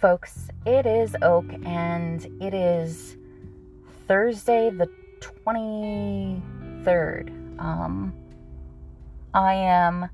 folks. It is Oak, and it is Thursday, the 23rd. Um, I am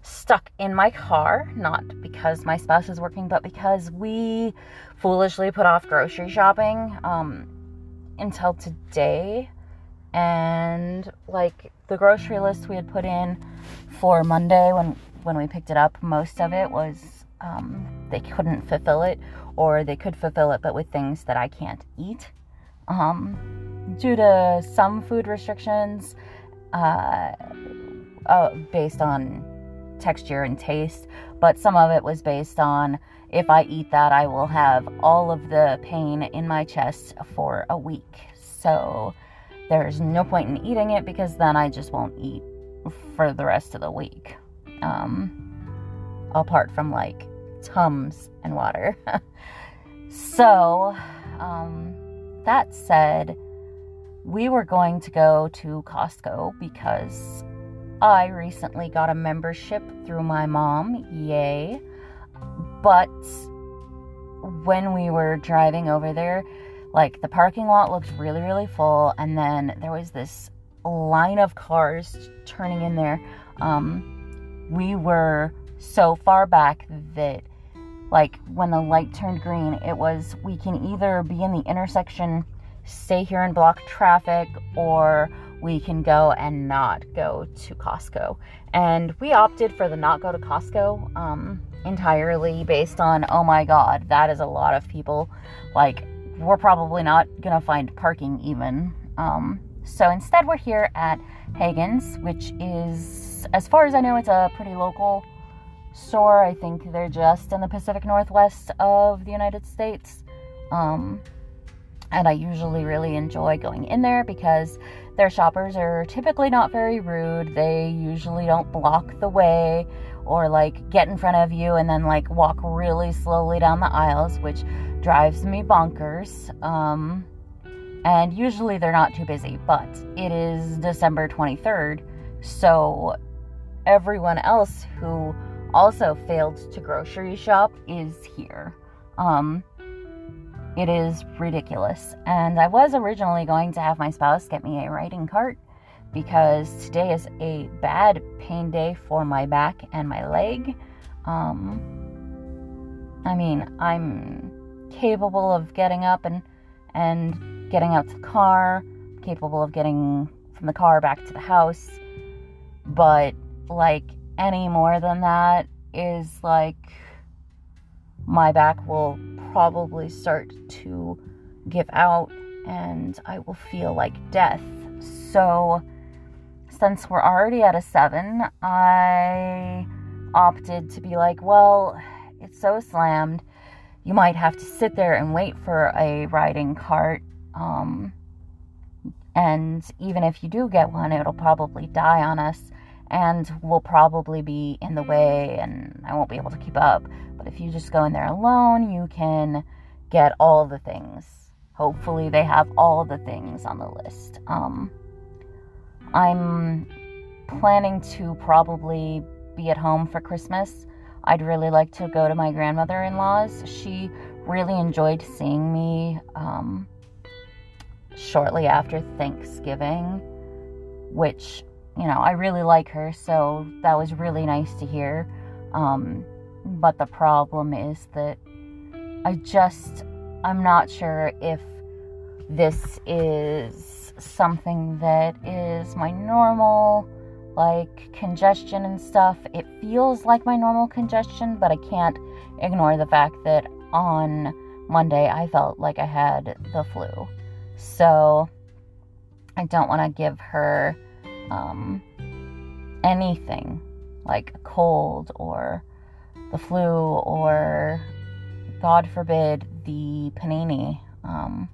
stuck in my car, not because my spouse is working, but because we foolishly put off grocery shopping um, until today. And like the grocery list we had put in for Monday when when we picked it up, most of it was um, they couldn't fulfill it, or they could fulfill it, but with things that I can't eat. Um, due to some food restrictions, uh, uh, based on texture and taste, but some of it was based on if I eat that, I will have all of the pain in my chest for a week. So there's no point in eating it because then I just won't eat for the rest of the week. Um, apart from like Tums and water. so, um, that said, we were going to go to Costco because I recently got a membership through my mom. Yay. But when we were driving over there, like the parking lot looked really, really full, and then there was this line of cars turning in there. Um, we were so far back that like when the light turned green, it was we can either be in the intersection, stay here and block traffic, or we can go and not go to Costco. And we opted for the not go to Costco um, entirely based on, oh my god, that is a lot of people. Like, we're probably not gonna find parking even. Um, so instead, we're here at Haggen's, which is, as far as I know, it's a pretty local store. I think they're just in the Pacific Northwest of the United States. Um, and I usually really enjoy going in there because their shoppers are typically not very rude. They usually don't block the way or like get in front of you and then like walk really slowly down the aisles, which drives me bonkers. Um, and usually they're not too busy, but it is December 23rd, so everyone else who also failed to grocery shop is here. Um, it is ridiculous. And I was originally going to have my spouse get me a riding cart because today is a bad pain day for my back and my leg. Um, I mean, I'm capable of getting up and and getting out to the car, capable of getting from the car back to the house, but like any more than that is like my back will probably start to give out and I will feel like death. So, since we're already at a seven, I opted to be like, well, it's so slammed. You might have to sit there and wait for a riding cart. Um, and even if you do get one, it'll probably die on us and will probably be in the way and I won't be able to keep up. But if you just go in there alone, you can get all the things. Hopefully, they have all the things on the list. Um, I'm planning to probably be at home for Christmas. I'd really like to go to my grandmother in law's. She really enjoyed seeing me um, shortly after Thanksgiving, which you know, I really like her, so that was really nice to hear. Um, but the problem is that I just, I'm not sure if this is something that is my normal, like congestion and stuff. It feels like my normal congestion, but I can't ignore the fact that on Monday I felt like I had the flu. So I don't want to give her um, anything like a cold or the flu or, God forbid, the panini. Um,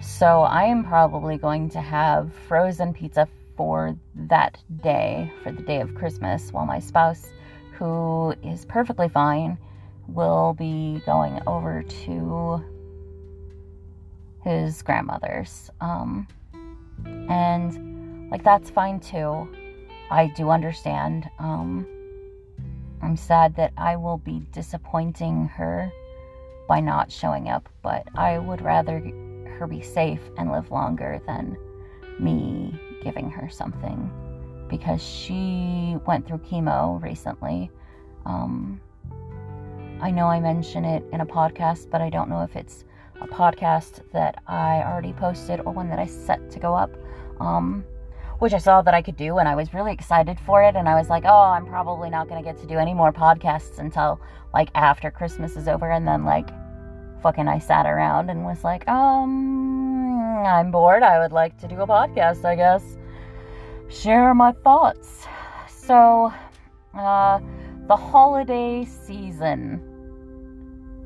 so I am probably going to have frozen pizza for that day, for the day of Christmas, while my spouse, who is perfectly fine, will be going over to his grandmother's. Um, and like, that's fine too. I do understand. Um, I'm sad that I will be disappointing her by not showing up, but I would rather her be safe and live longer than me giving her something because she went through chemo recently. Um, I know I mention it in a podcast, but I don't know if it's a podcast that I already posted or one that I set to go up. Um, which I saw that I could do, and I was really excited for it. And I was like, oh, I'm probably not going to get to do any more podcasts until like after Christmas is over. And then, like, fucking, I sat around and was like, um, I'm bored. I would like to do a podcast, I guess. Share my thoughts. So, uh, the holiday season.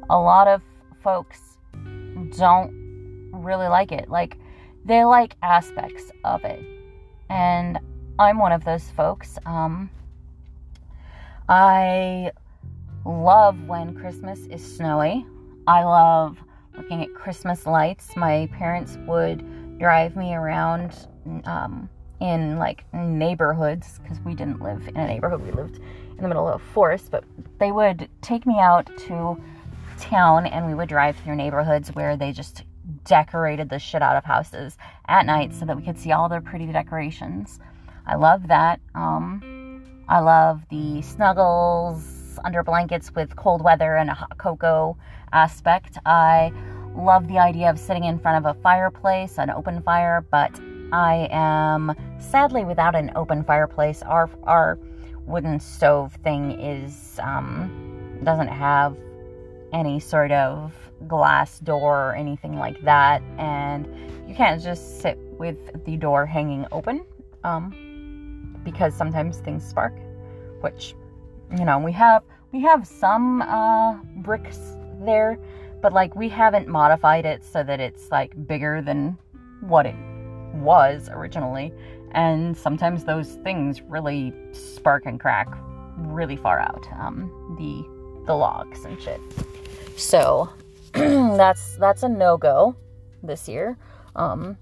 A lot of folks don't really like it. Like, they like aspects of it and I'm one of those folks. Um, I love when Christmas is snowy. I love looking at Christmas lights. My parents would drive me around um, in like neighborhoods because we didn't live in a neighborhood. We lived in the middle of a forest, but they would take me out to town and we would drive through neighborhoods where they just decorated the shit out of houses at night so that we could see all their pretty decorations. I love that. Um, I love the snuggles under blankets with cold weather and a hot cocoa aspect. I love the idea of sitting in front of a fireplace, an open fire, but I am sadly without an open fireplace. Our our wooden stove thing is um, doesn't have any sort of glass door or anything like that, and you can't just sit with the door hanging open um, because sometimes things spark. Which, you know, we have we have some uh, bricks there, but like we haven't modified it so that it's like bigger than what it was originally. And sometimes those things really spark and crack really far out. Um, the the logs and shit. So that's that's a no go this year, um,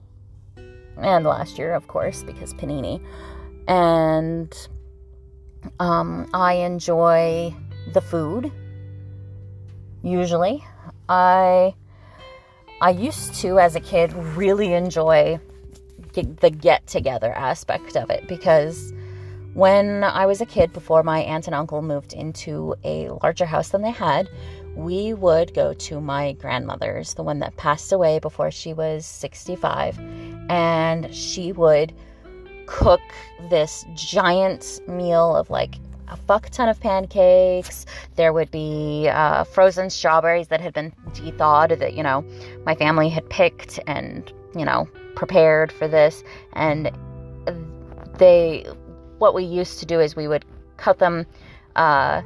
and last year, of course, because panini. And um, I enjoy the food. Usually, I I used to, as a kid, really enjoy the get together aspect of it because when I was a kid, before my aunt and uncle moved into a larger house than they had, we would go to my grandmother's, the one that passed away before she was 65, and she would cook this giant meal of like a fuck ton of pancakes. There would be uh, frozen strawberries that had been thawed that, you know, my family had picked and, you know, prepared for this. And they, what we used to do is we would cut them uh,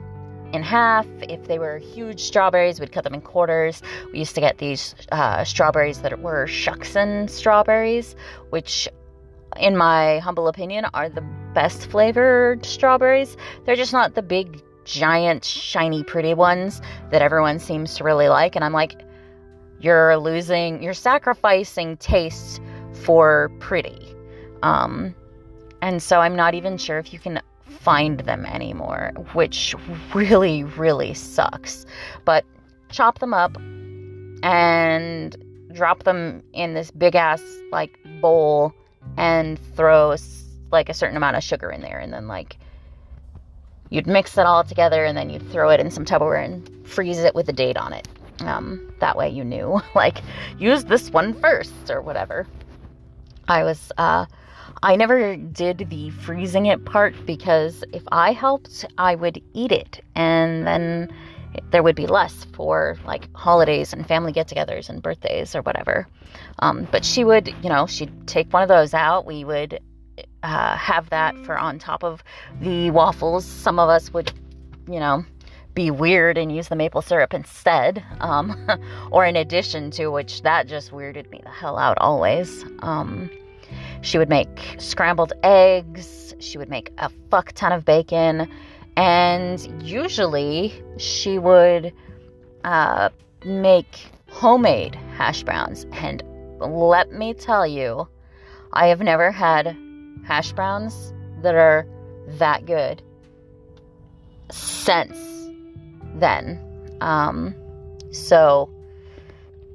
in half. If they were huge strawberries, we'd cut them in quarters. We used to get these uh, strawberries that were Shuksan strawberries, which, in my humble opinion, are the best flavored strawberries. They're just not the big, giant, shiny, pretty ones that everyone seems to really like. And I'm like, you're losing, you're sacrificing taste for pretty. Um, and so I'm not even sure if you can find them anymore, which really, really sucks. But chop them up and drop them in this big ass like bowl and throw like a certain amount of sugar in there and then like you'd mix it all together and then you'd throw it in some Tupperware and freeze it with a date on it. Um, that way you knew like use this one first or whatever. I was uh I never did the freezing it part because if I helped, I would eat it and then there would be less for like holidays and family get togethers and birthdays or whatever. Um, but she would, you know, she'd take one of those out. We would uh, have that for on top of the waffles. Some of us would, you know, be weird and use the maple syrup instead, um, or in addition to which that just weirded me the hell out always. Um, she would make scrambled eggs, she would make a fuck ton of bacon, and usually she would uh, make homemade hash browns. And let me tell you, I have never had hash browns that are that good since then. Um, So,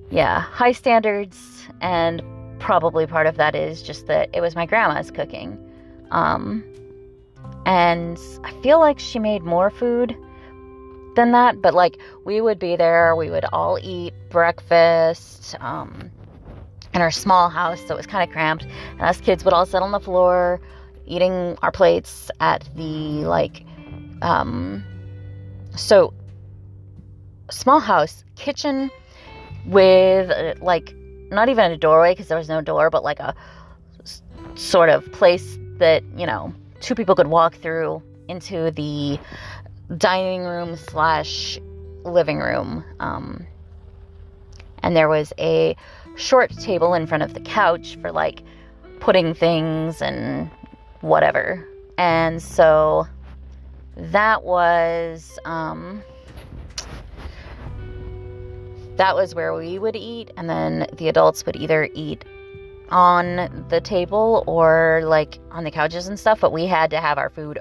yeah, high standards, and probably part of that is just that it was my grandma's cooking. Um, and I feel like she made more food than that, but like we would be there, we would all eat breakfast um, in our small house, so it was kind of cramped, and us kids would all sit on the floor eating our plates at the like um, so small house kitchen with uh, like not even a doorway because there was no door, but like a sort of place that you know two people could walk through into the dining room slash living room. Um, and there was a short table in front of the couch for like putting things and whatever. And so that was um, that was where we would eat, and then the adults would either eat on the table or like on the couches and stuff. But we had to have our food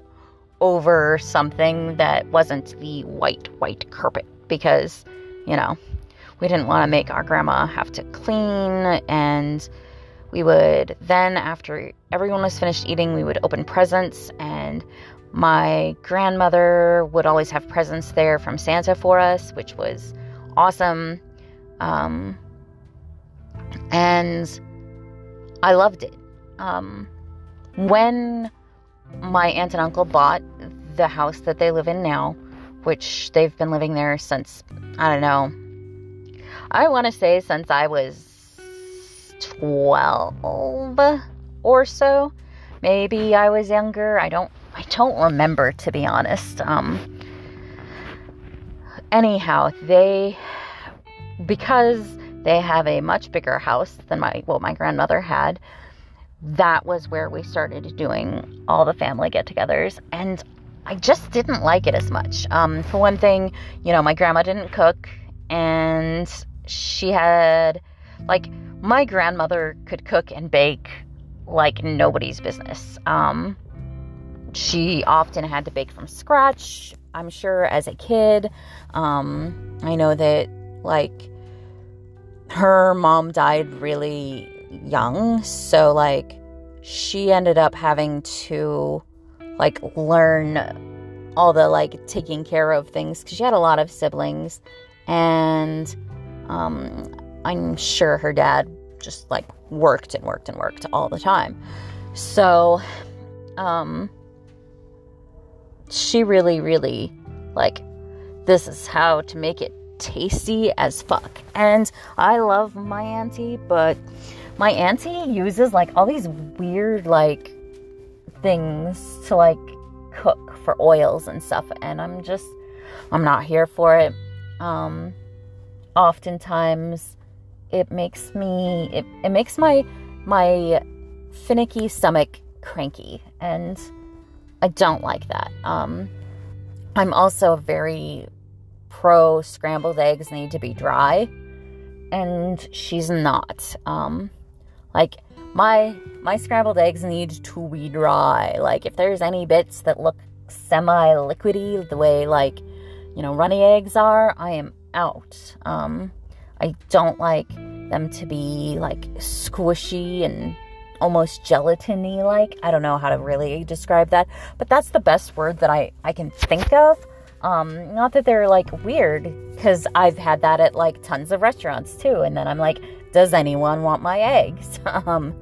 over something that wasn't the white white carpet because you know we didn't want to make our grandma have to clean and we would then after everyone was finished eating we would open presents and my grandmother would always have presents there from Santa for us, which was awesome. Um, and I loved it. Um, when my aunt and uncle bought the house that they live in now, which they've been living there since, I don't know, I want to say since I was 12 or so. Maybe I was younger. I don't I don't remember to be honest. Um anyhow, they because they have a much bigger house than my what my grandmother had, that was where we started doing all the family get-togethers and I just didn't like it as much. Um, for one thing, you know, my grandma didn't cook and she had like my grandmother could cook and bake like nobody's business. Um, she often had to bake from scratch, I'm sure, as a kid. Um, I know that, like, her mom died really young, so, like, she ended up having to, like, learn all the, like, taking care of things because she had a lot of siblings, and, um, I'm sure her dad just like worked and worked and worked all the time. So, um, she really, really like this is how to make it tasty as fuck. And I love my auntie, but my auntie uses like all these weird like things to like cook for oils and stuff and I'm just I'm not here for it. Um oftentimes it makes me it, it makes my my finicky stomach cranky and I don't like that. Um I'm also very pro scrambled eggs need to be dry and she's not. Um like my my scrambled eggs need to be dry. Like if there's any bits that look semi liquidy the way like you know runny eggs are, I am out. Um I don't like them to be like squishy and almost gelatiny like. I don't know how to really describe that, but that's the best word that I, I can think of. Um, not that they're like weird, because I've had that at like tons of restaurants too. And then I'm like, does anyone want my eggs? um,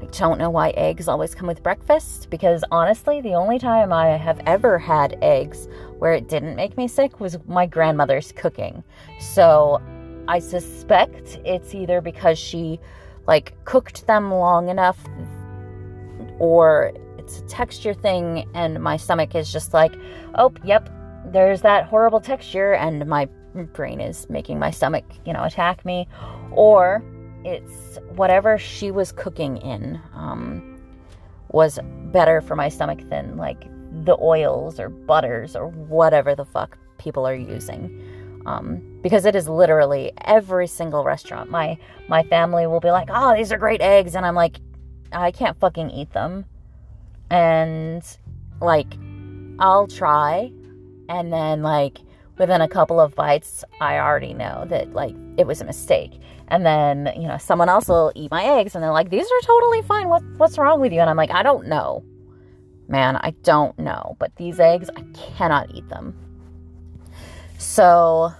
I don't know why eggs always come with breakfast because honestly, the only time I have ever had eggs where it didn't make me sick was my grandmother's cooking. So I suspect it's either because she like cooked them long enough or it's a texture thing and my stomach is just like, "Oh, yep, there's that horrible texture and my brain is making my stomach, you know, attack me." Or it's whatever she was cooking in um, was better for my stomach than like the oils or butters or whatever the fuck people are using um, because it is literally every single restaurant. My my family will be like, "Oh, these are great eggs," and I'm like, "I can't fucking eat them," and like I'll try, and then like within a couple of bites, I already know that like it was a mistake. And then, you know, someone else will eat my eggs and they're like, these are totally fine. What, what's wrong with you? And I'm like, I don't know. Man, I don't know. But these eggs, I cannot eat them. So,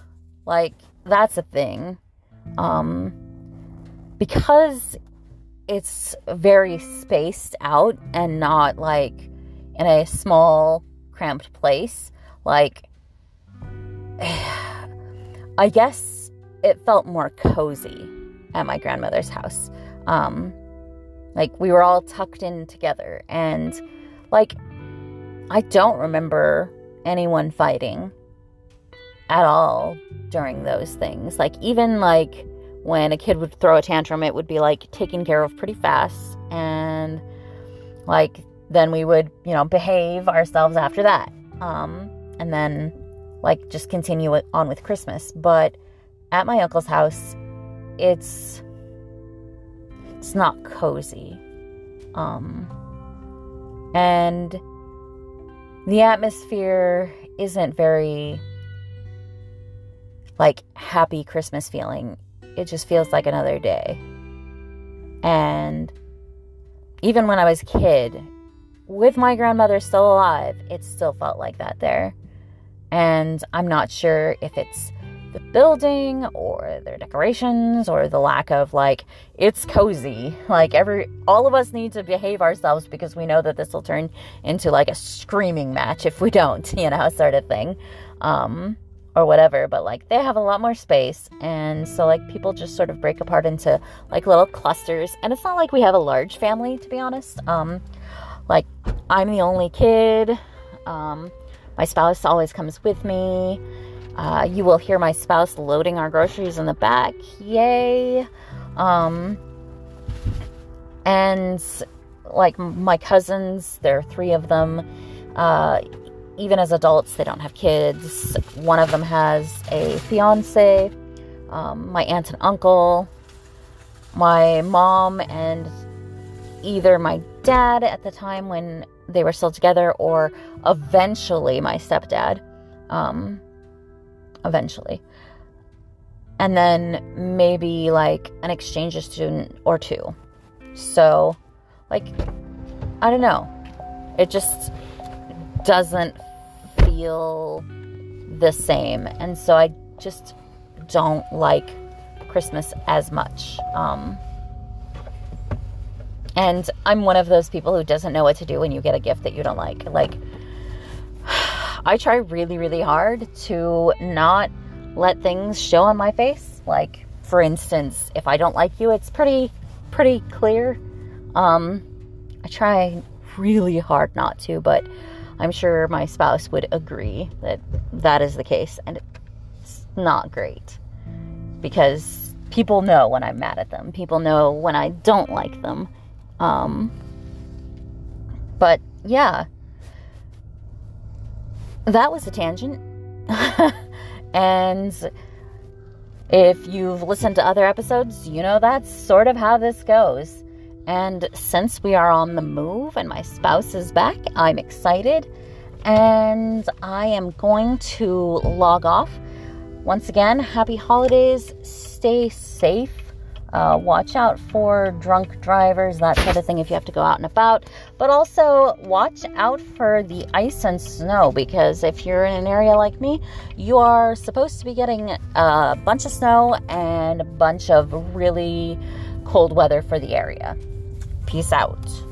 like, that's a thing. Um, because it's very spaced out and not like in a small, cramped place, like, I guess it felt more cozy at my grandmother's house. Um, like we were all tucked in together, and like I don't remember anyone fighting at all during those things. Like even like when a kid would throw a tantrum, it would be like taken care of pretty fast, and like then we would you know behave ourselves after that. Um, and then like just continue on with Christmas. But at my uncle's house, it's it's not cozy. Um and the atmosphere isn't very like happy Christmas feeling. It just feels like another day. And even when I was a kid, with my grandmother still alive, it still felt like that there. And I'm not sure if it's the building or their decorations or the lack of like it's cozy like every all of us need to behave ourselves because we know that this will turn into like a screaming match if we don't you know sort of thing um or whatever but like they have a lot more space and so like people just sort of break apart into like little clusters and it's not like we have a large family to be honest um like i'm the only kid um my spouse always comes with me. Uh, you will hear my spouse loading our groceries in the back. Yay. Um, and like my cousins, there are three of them. Uh, even as adults, they don't have kids. One of them has a fiance. Um, my aunt and uncle, my mom, and either my dad at the time when they were still together, or eventually my stepdad. Um, eventually. And then maybe like an exchange student or two. So, like, I don't know. It just doesn't feel the same. And so I just don't like Christmas as much. Um, and I'm one of those people who doesn't know what to do when you get a gift that you don't like. Like, I try really, really hard to not let things show on my face. Like, for instance, if I don't like you, it's pretty, pretty clear. Um, I try really hard not to, but I'm sure my spouse would agree that that is the case, and it's not great because people know when I'm mad at them. People know when I don't like them. Um, but yeah, that was a tangent. and if you've listened to other episodes, you know that's sort of how this goes. And since we are on the move and my spouse is back, I'm excited. And I am going to log off. Once again, happy holidays. Stay safe uh, watch out for drunk drivers, that sort of thing, if you have to go out and about. But also watch out for the ice and snow because if you're in an area like me, you are supposed to be getting a bunch of snow and a bunch of really cold weather for the area. Peace out.